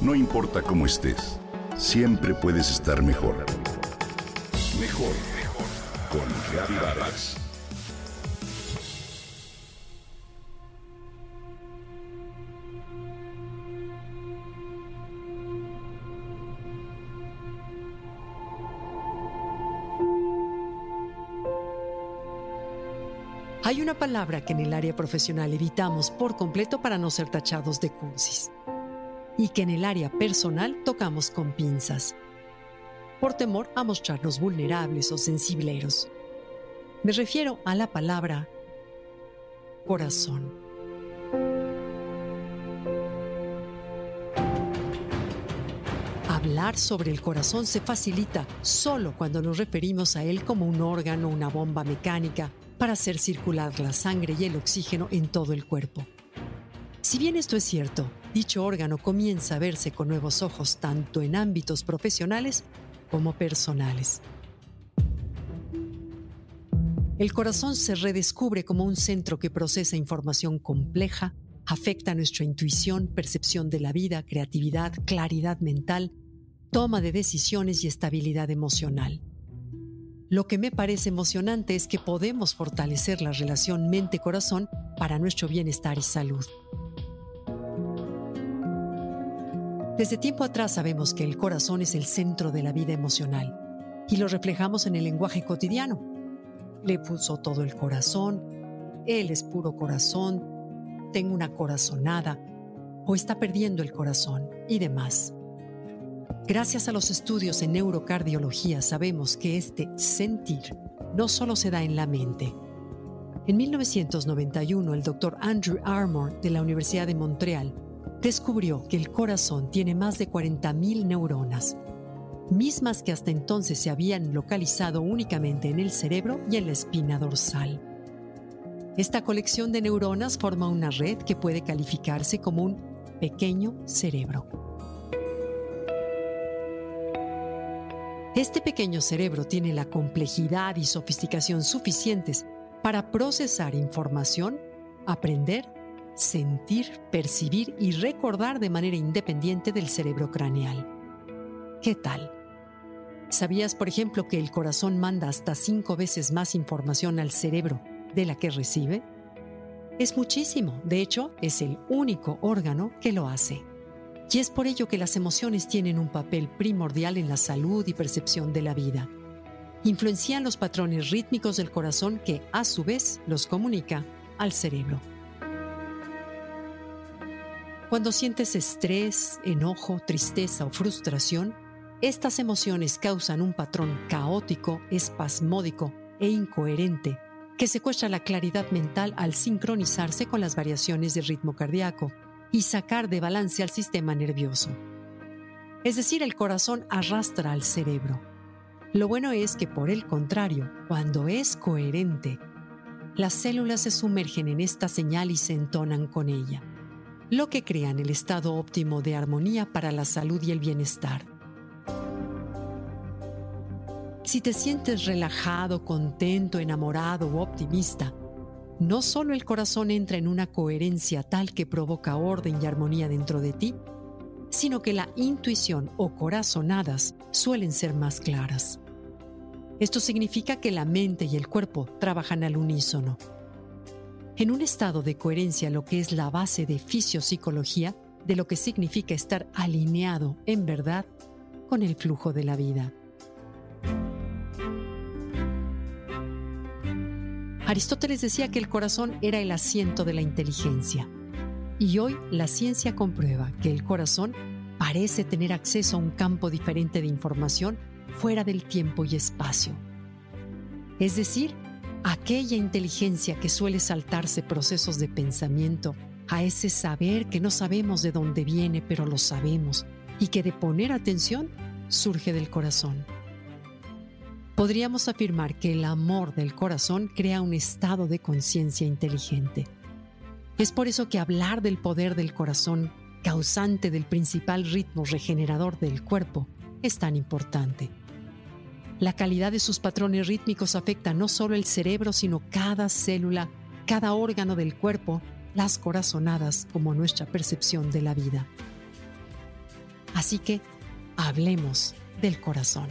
No importa cómo estés, siempre puedes estar mejor. Mejor, mejor. Con Reavivadas. Hay una palabra que en el área profesional evitamos por completo para no ser tachados de cursis y que en el área personal tocamos con pinzas, por temor a mostrarnos vulnerables o sensibleros. Me refiero a la palabra corazón. Hablar sobre el corazón se facilita solo cuando nos referimos a él como un órgano, una bomba mecánica, para hacer circular la sangre y el oxígeno en todo el cuerpo. Si bien esto es cierto, dicho órgano comienza a verse con nuevos ojos tanto en ámbitos profesionales como personales. El corazón se redescubre como un centro que procesa información compleja, afecta nuestra intuición, percepción de la vida, creatividad, claridad mental, toma de decisiones y estabilidad emocional. Lo que me parece emocionante es que podemos fortalecer la relación mente-corazón para nuestro bienestar y salud. Desde tiempo atrás sabemos que el corazón es el centro de la vida emocional y lo reflejamos en el lenguaje cotidiano. Le puso todo el corazón, él es puro corazón, tengo una corazonada o está perdiendo el corazón y demás. Gracias a los estudios en neurocardiología sabemos que este sentir no solo se da en la mente. En 1991 el doctor Andrew Armour de la Universidad de Montreal descubrió que el corazón tiene más de 40.000 neuronas, mismas que hasta entonces se habían localizado únicamente en el cerebro y en la espina dorsal. Esta colección de neuronas forma una red que puede calificarse como un pequeño cerebro. Este pequeño cerebro tiene la complejidad y sofisticación suficientes para procesar información, aprender sentir, percibir y recordar de manera independiente del cerebro craneal. ¿Qué tal? ¿Sabías, por ejemplo, que el corazón manda hasta cinco veces más información al cerebro de la que recibe? Es muchísimo, de hecho, es el único órgano que lo hace. Y es por ello que las emociones tienen un papel primordial en la salud y percepción de la vida. Influencian los patrones rítmicos del corazón que, a su vez, los comunica al cerebro. Cuando sientes estrés, enojo, tristeza o frustración, estas emociones causan un patrón caótico, espasmódico e incoherente que secuestra la claridad mental al sincronizarse con las variaciones de ritmo cardíaco y sacar de balance al sistema nervioso. Es decir, el corazón arrastra al cerebro. Lo bueno es que por el contrario, cuando es coherente, las células se sumergen en esta señal y se entonan con ella lo que crean el estado óptimo de armonía para la salud y el bienestar. Si te sientes relajado, contento, enamorado u optimista, no solo el corazón entra en una coherencia tal que provoca orden y armonía dentro de ti, sino que la intuición o corazonadas suelen ser más claras. Esto significa que la mente y el cuerpo trabajan al unísono en un estado de coherencia, lo que es la base de fisiopsicología de lo que significa estar alineado en verdad con el flujo de la vida. Aristóteles decía que el corazón era el asiento de la inteligencia. Y hoy la ciencia comprueba que el corazón parece tener acceso a un campo diferente de información fuera del tiempo y espacio. Es decir, aquella inteligencia que suele saltarse procesos de pensamiento, a ese saber que no sabemos de dónde viene, pero lo sabemos, y que de poner atención surge del corazón. Podríamos afirmar que el amor del corazón crea un estado de conciencia inteligente. Es por eso que hablar del poder del corazón, causante del principal ritmo regenerador del cuerpo, es tan importante. La calidad de sus patrones rítmicos afecta no solo el cerebro, sino cada célula, cada órgano del cuerpo, las corazonadas como nuestra percepción de la vida. Así que hablemos del corazón.